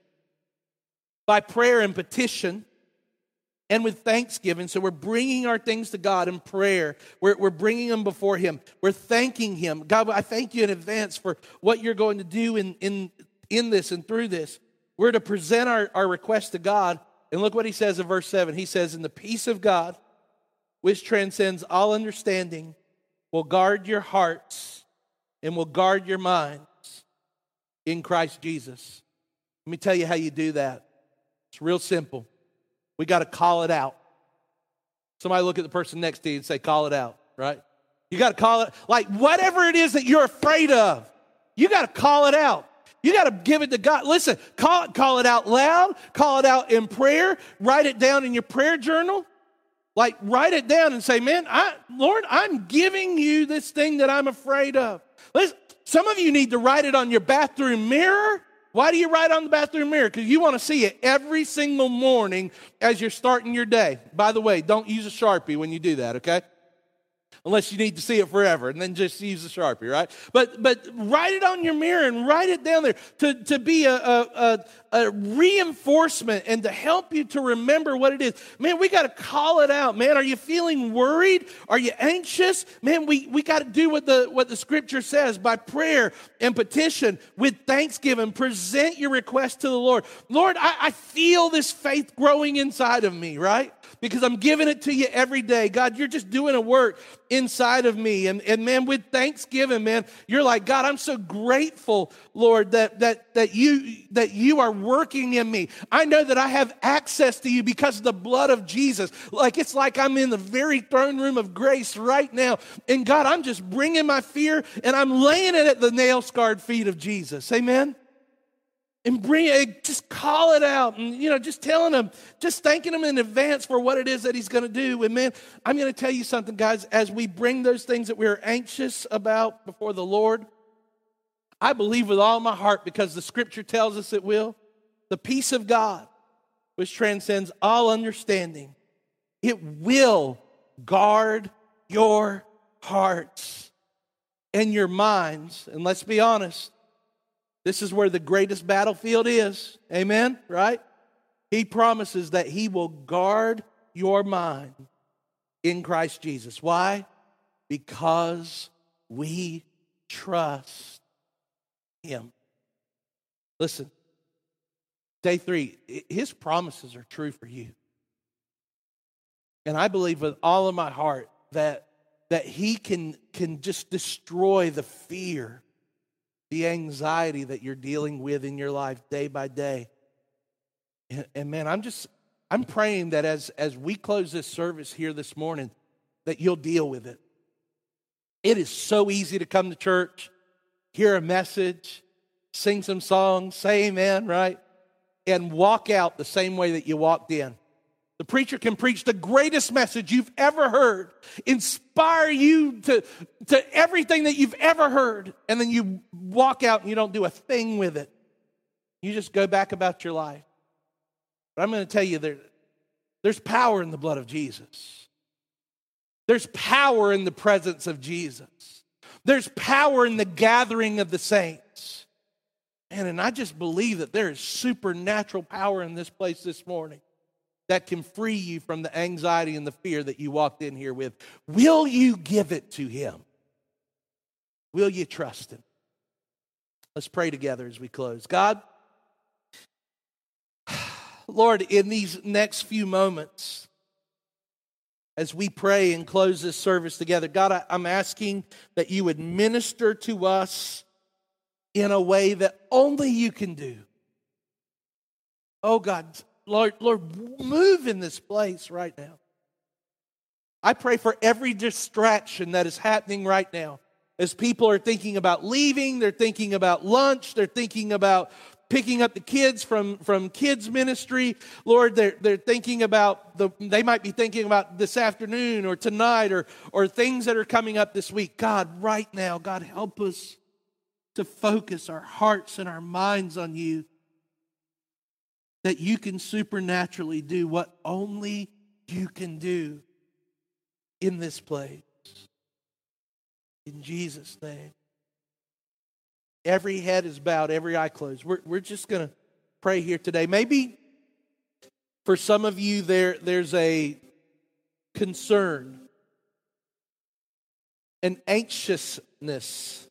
S2: by prayer and petition, and with thanksgiving. So we're bringing our things to God in prayer. We're, we're bringing them before Him. We're thanking Him. God, I thank you in advance for what you're going to do in, in, in this and through this. We're to present our, our request to God. And look what He says in verse 7. He says, In the peace of God, which transcends all understanding, will guard your hearts and will guard your mind in Christ Jesus. Let me tell you how you do that. It's real simple. We got to call it out. Somebody look at the person next to you and say, call it out, right? You got to call it, like whatever it is that you're afraid of, you got to call it out. You got to give it to God. Listen, call it, call it out loud, call it out in prayer, write it down in your prayer journal. Like write it down and say, man, I, Lord, I'm giving you this thing that I'm afraid of. Listen, some of you need to write it on your bathroom mirror. Why do you write on the bathroom mirror? Because you want to see it every single morning as you're starting your day. By the way, don't use a Sharpie when you do that, okay? Unless you need to see it forever, and then just use the Sharpie, right? But, but write it on your mirror and write it down there to, to be a, a, a, a reinforcement and to help you to remember what it is. Man, we got to call it out. Man, are you feeling worried? Are you anxious? Man, we, we got to do what the, what the scripture says by prayer and petition with thanksgiving. Present your request to the Lord. Lord, I, I feel this faith growing inside of me, right? Because I'm giving it to you every day. God, you're just doing a work inside of me. And, and man, with thanksgiving, man, you're like, God, I'm so grateful, Lord, that, that, that, you, that you are working in me. I know that I have access to you because of the blood of Jesus. Like it's like I'm in the very throne room of grace right now. And God, I'm just bringing my fear and I'm laying it at the nail scarred feet of Jesus. Amen and bring it, just call it out and, you know, just telling him, just thanking him in advance for what it is that he's going to do. And man, I'm going to tell you something, guys, as we bring those things that we're anxious about before the Lord, I believe with all my heart because the scripture tells us it will. The peace of God, which transcends all understanding, it will guard your hearts and your minds. And let's be honest, this is where the greatest battlefield is. Amen? Right? He promises that He will guard your mind in Christ Jesus. Why? Because we trust Him. Listen, day three, His promises are true for you. And I believe with all of my heart that, that He can, can just destroy the fear the anxiety that you're dealing with in your life day by day. And, and, man, I'm just I'm praying that as as we close this service here this morning, that you'll deal with it. It is so easy to come to church, hear a message, sing some songs, say amen, right? And walk out the same way that you walked in. The preacher can preach the greatest message you've ever heard, inspire you to, to everything that you've ever heard, and then you walk out and you don't do a thing with it. You just go back about your life. But I'm going to tell you there, there's power in the blood of Jesus. There's power in the presence of Jesus. There's power in the gathering of the saints. And, and I just believe that there is supernatural power in this place this morning that can free you from the anxiety and the fear that you walked in here with. Will you give it to Him? Will you trust Him? Let's pray together as we close. God, Lord, in these next few moments, as we pray and close this service together, God, I, am asking that you would minister to us in a way that only you can do. Oh God, Lord, Lord, move in this place right now. I pray for every distraction that is happening right now. As people are thinking about leaving, they're thinking about lunch, they're thinking about picking up the kids from, from kids ministry. Lord, they're, they're thinking about the, they might be thinking about this afternoon or tonight or, or things that are coming up this week. God, right now, God, help us to focus our hearts and our minds on you that you can supernaturally do what only you can do in this place. In Jesus' name. Every head is bowed, every eye closed. We're, we're just going to pray here today. Maybe for some of you, there, there's a concern, an anxiousness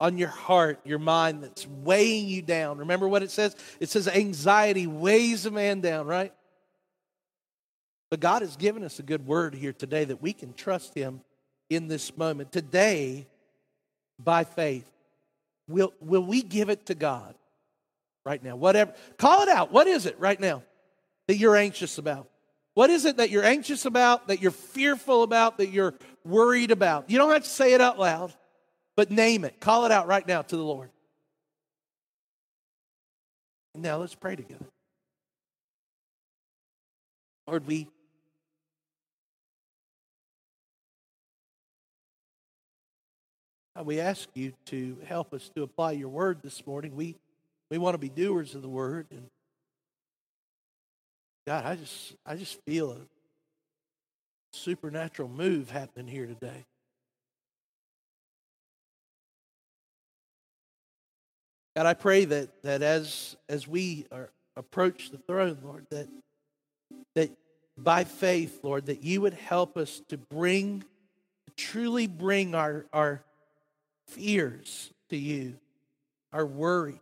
S2: on your heart, your mind that's weighing you down. Remember what it says? It says anxiety weighs a man down, right? But God has given us a good word here today that we can trust Him in this moment. Today, by faith, will, will we give it to God right now? Whatever. Call it out. What is it right now that you're anxious about? What is it that you're anxious about, that you're fearful about, that you're worried about? You don't have to say it out loud. But name it. Call it out right now to the Lord. And now let's pray together. Lord, we we ask you to help us to apply your word this morning. We we want to be doers of the word and God, I just I just feel a supernatural move happening here today. God, I pray that, that as, as we are, approach the throne, Lord, that, that by faith, Lord, that you would help us to bring, to truly bring our, our fears to you, our worry,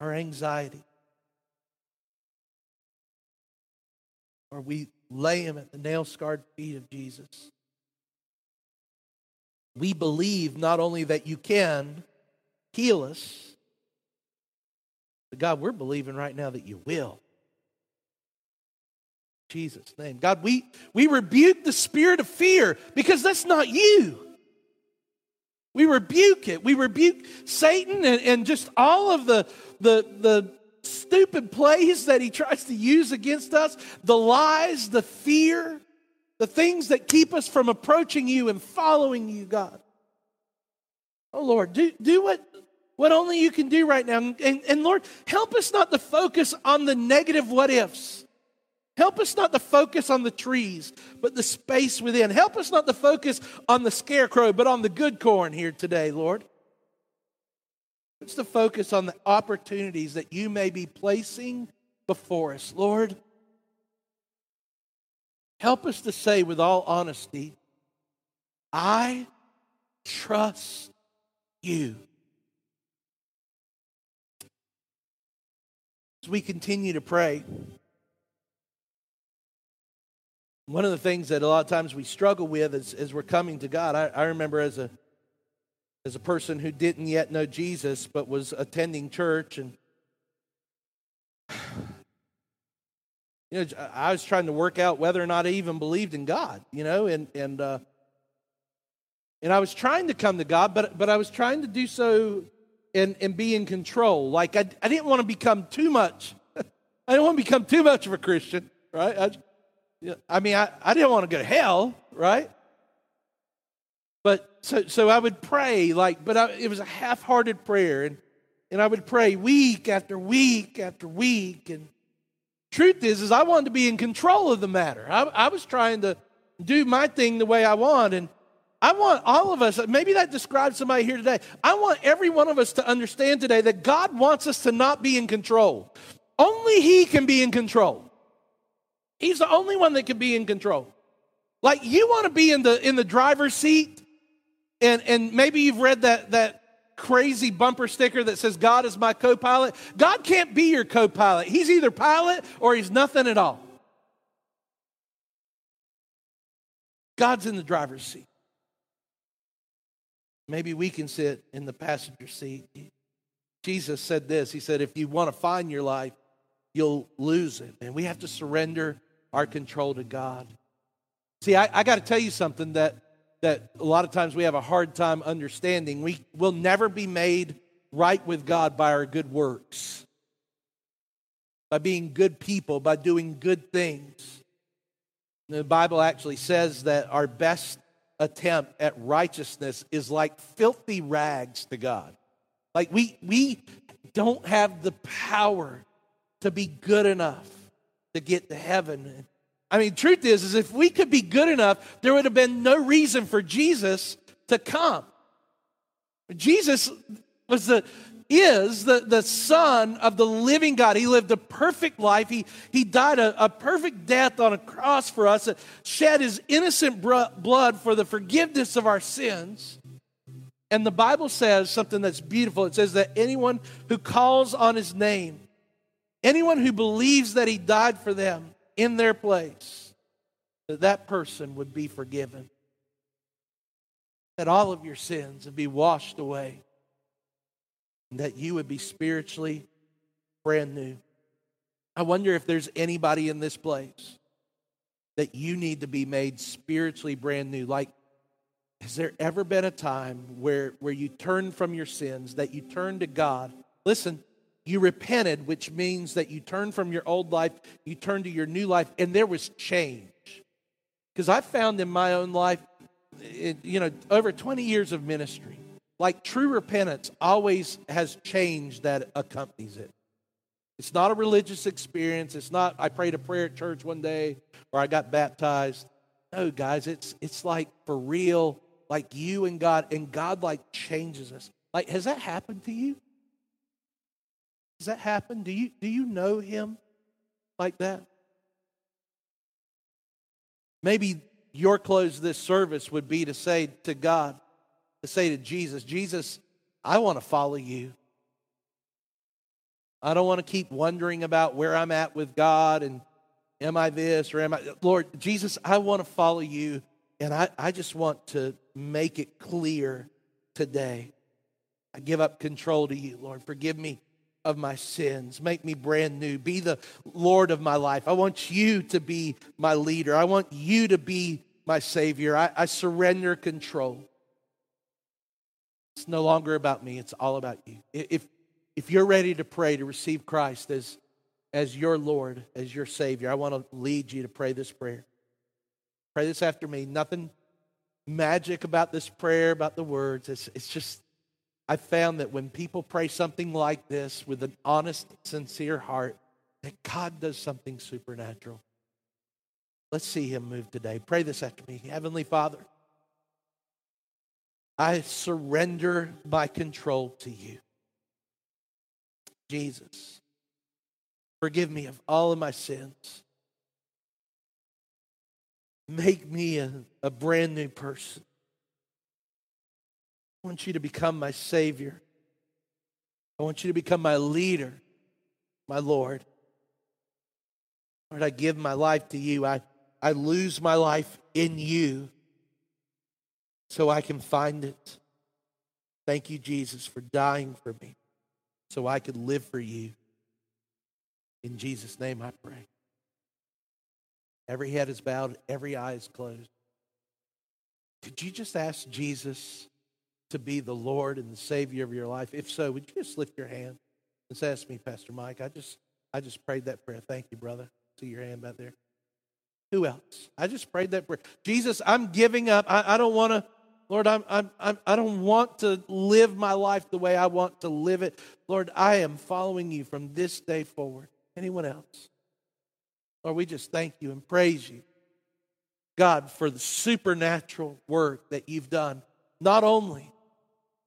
S2: our anxiety. Or we lay them at the nail scarred feet of Jesus. We believe not only that you can, heal us. But God, we're believing right now that you will. In Jesus' name. God, we, we rebuke the spirit of fear because that's not you. We rebuke it. We rebuke Satan and, and just all of the, the, the stupid plays that he tries to use against us, the lies, the fear, the things that keep us from approaching you and following you, God. Oh Lord, do, do what what only you can do right now. And, and Lord, help us not to focus on the negative what ifs. Help us not to focus on the trees, but the space within. Help us not to focus on the scarecrow, but on the good corn here today, Lord. Let's to focus on the opportunities that you may be placing before us. Lord, help us to say with all honesty, I trust you. As we continue to pray, one of the things that a lot of times we struggle with as, as we're coming to God, I, I remember as a as a person who didn't yet know Jesus but was attending church and you know I was trying to work out whether or not I even believed in God, you know, and and uh, and I was trying to come to God, but but I was trying to do so and, and be in control. Like, I, I didn't want to become too much. I didn't want to become too much of a Christian, right? I, I mean, I, I didn't want to go to hell, right? But so, so I would pray, like, but I, it was a half hearted prayer. And, and I would pray week after week after week. And truth is, is I wanted to be in control of the matter. I, I was trying to do my thing the way I want. And I want all of us, maybe that describes somebody here today. I want every one of us to understand today that God wants us to not be in control. Only He can be in control. He's the only one that can be in control. Like you want to be in the in the driver's seat, and and maybe you've read that that crazy bumper sticker that says God is my co-pilot. God can't be your co-pilot. He's either pilot or he's nothing at all. God's in the driver's seat. Maybe we can sit in the passenger seat. Jesus said this He said, If you want to find your life, you'll lose it. And we have to surrender our control to God. See, I, I got to tell you something that, that a lot of times we have a hard time understanding. We will never be made right with God by our good works, by being good people, by doing good things. The Bible actually says that our best attempt at righteousness is like filthy rags to God. Like we we don't have the power to be good enough to get to heaven. I mean, truth is, is if we could be good enough, there would have been no reason for Jesus to come. Jesus was the is the, the Son of the living God. He lived a perfect life. He, he died a, a perfect death on a cross for us, shed his innocent blood for the forgiveness of our sins. And the Bible says something that's beautiful. It says that anyone who calls on his name, anyone who believes that he died for them in their place, that that person would be forgiven. That all of your sins would be washed away that you would be spiritually brand new. I wonder if there's anybody in this place that you need to be made spiritually brand new. Like, has there ever been a time where, where you turned from your sins, that you turned to God? Listen, you repented, which means that you turned from your old life, you turned to your new life, and there was change. Because I found in my own life, it, you know, over 20 years of ministry, like true repentance always has change that accompanies it. It's not a religious experience. It's not I prayed a prayer at church one day or I got baptized. No, guys, it's it's like for real, like you and God, and God like changes us. Like, has that happened to you? Has that happened? Do you do you know him like that? Maybe your close this service would be to say to God, to say to Jesus, Jesus, I want to follow you. I don't want to keep wondering about where I'm at with God and am I this or am I. Lord, Jesus, I want to follow you. And I, I just want to make it clear today. I give up control to you, Lord. Forgive me of my sins. Make me brand new. Be the Lord of my life. I want you to be my leader. I want you to be my Savior. I, I surrender control. It's no longer about me, it's all about you. If, if you're ready to pray to receive Christ as, as your Lord, as your Savior, I want to lead you to pray this prayer. Pray this after me. Nothing magic about this prayer, about the words. It's, it's just, I found that when people pray something like this with an honest, sincere heart, that God does something supernatural. Let's see Him move today. Pray this after me. Heavenly Father, I surrender my control to you. Jesus, forgive me of all of my sins. Make me a, a brand new person. I want you to become my Savior. I want you to become my leader, my Lord. Lord, I give my life to you. I, I lose my life in you so I can find it. Thank you, Jesus, for dying for me so I could live for you. In Jesus' name I pray. Every head is bowed, every eye is closed. Could you just ask Jesus to be the Lord and the Savior of your life? If so, would you just lift your hand and say, Ask me, Pastor Mike. I just I just prayed that prayer. Thank you, brother. See your hand back there. Who else? I just prayed that prayer. Jesus, I'm giving up. I, I don't want to Lord, I'm, I'm, I'm, I don't want to live my life the way I want to live it. Lord, I am following you from this day forward. Anyone else? Lord, we just thank you and praise you God, for the supernatural work that you've done, not only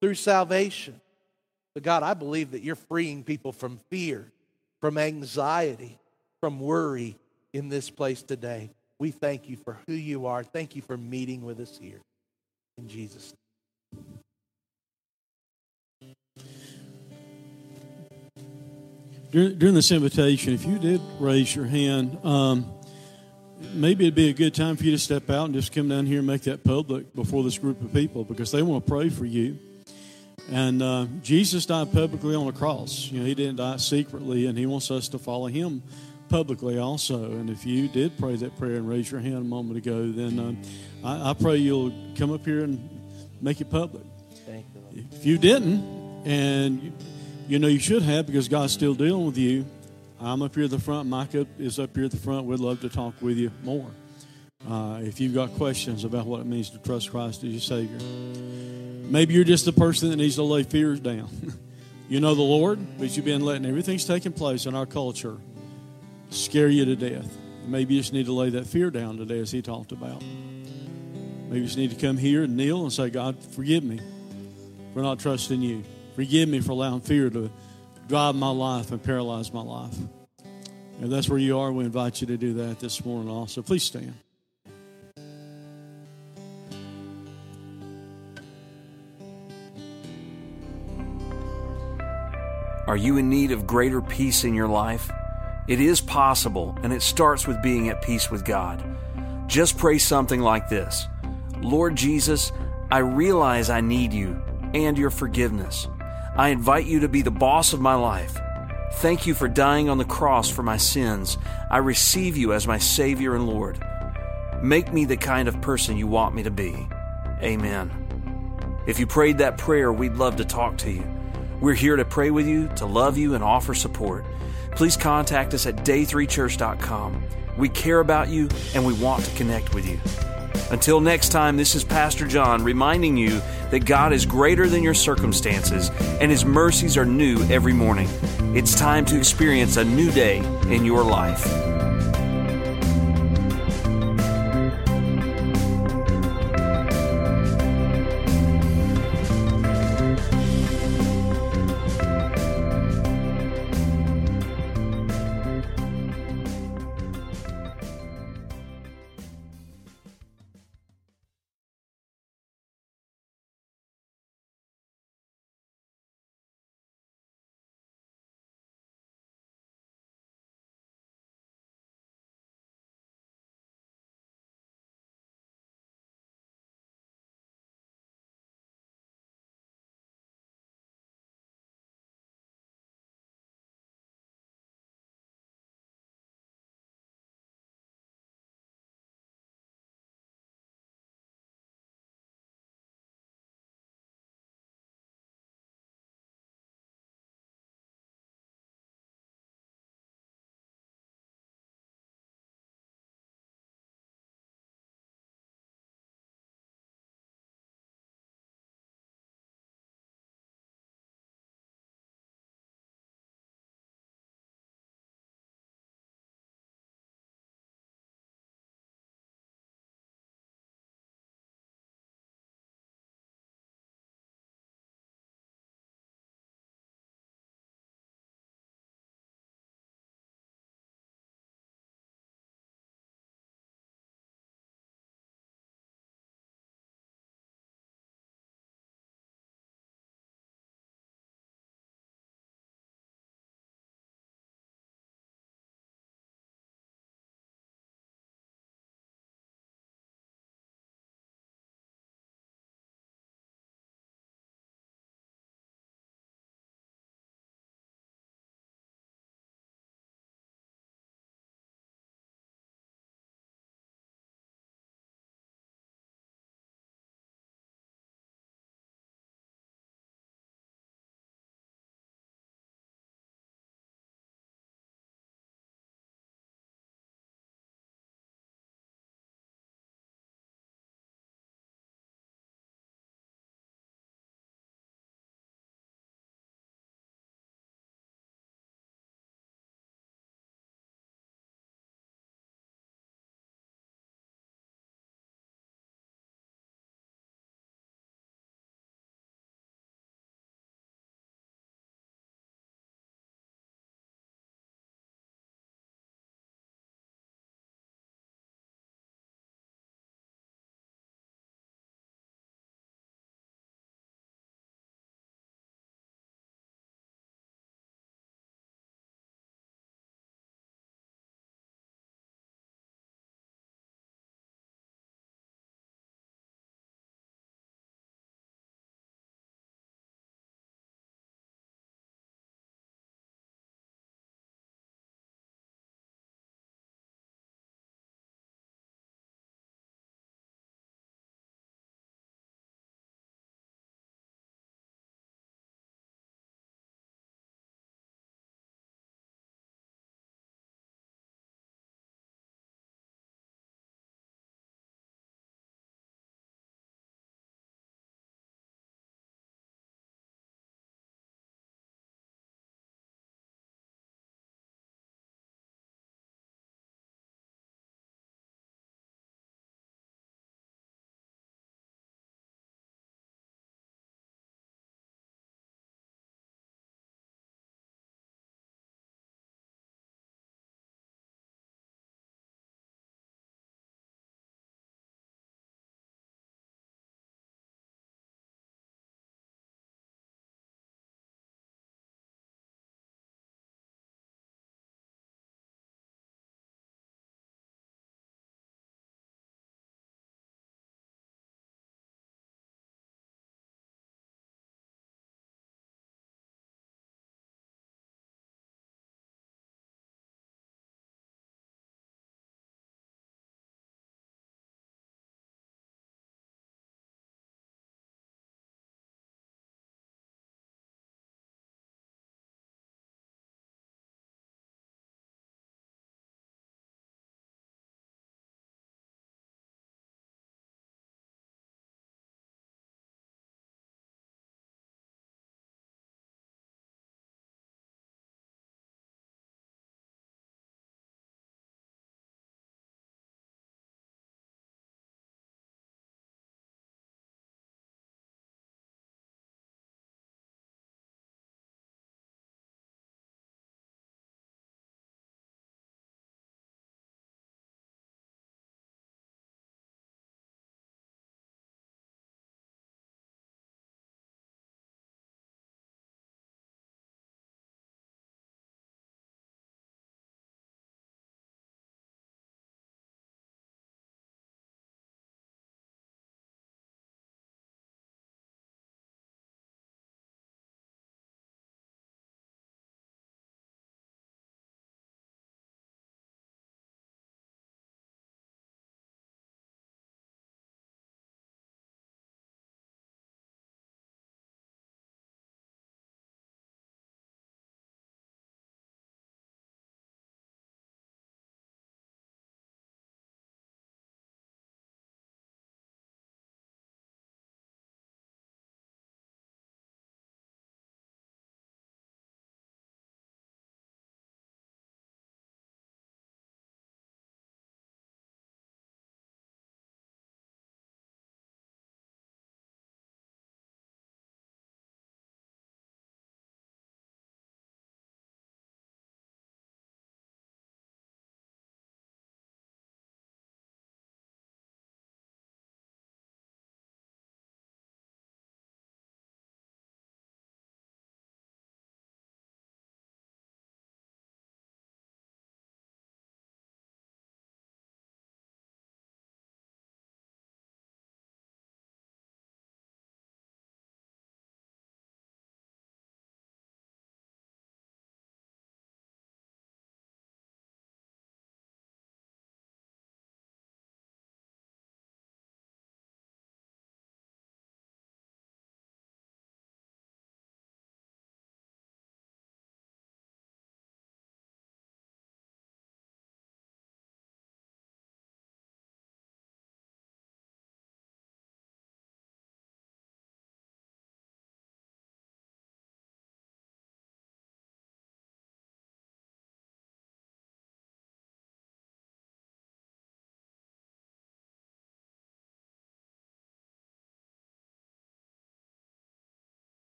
S2: through salvation, but God, I believe that you're freeing people from fear, from anxiety, from worry in this place today. We thank you for who you are. Thank you for meeting with us here. In Jesus'.
S3: During, during this invitation, if you did raise your hand, um, maybe it'd be a good time for you to step out and just come down here and make that public before this group of people because they want to pray for you. And uh, Jesus died publicly on the cross. You know, he didn't die secretly, and he wants us to follow him publicly also. And if you did pray that prayer and raise your hand a moment ago, then uh, I, I, pray you'll come up here and make it public.
S2: Thank you.
S3: If you didn't, and you, you know you should have because God's still dealing with you, I'm up here at the front. Micah is up here at the front. We'd love to talk with you more. Uh, if you've got questions about what it means to trust Christ as your Savior, maybe you're just the person that needs to lay fears down. you know the Lord, but you've been letting everything's taking place in our culture scare you to death. Maybe you just need to lay that fear down today, as he talked about. Maybe you just need to come here and kneel and say, God, forgive me for not trusting you. Forgive me for allowing fear to drive my life and paralyze my life. And that's where you are. We invite you to do that this morning also. Please stand.
S1: Are you in need of greater peace in your life? It is possible, and it starts with being at peace with God. Just pray something like this Lord Jesus, I realize I need you and your forgiveness. I invite you to be the boss of my life. Thank you for dying on the cross for my sins. I receive you as my Savior and Lord. Make me the kind of person you want me to be. Amen. If you prayed that prayer, we'd love to talk to you. We're here to pray with you, to love you, and offer support please contact us at day3church.com. We care about you and we want to connect with you. Until next time, this is Pastor John reminding you that God is greater than your circumstances and His mercies are new every morning. It's time to experience a new day in your life.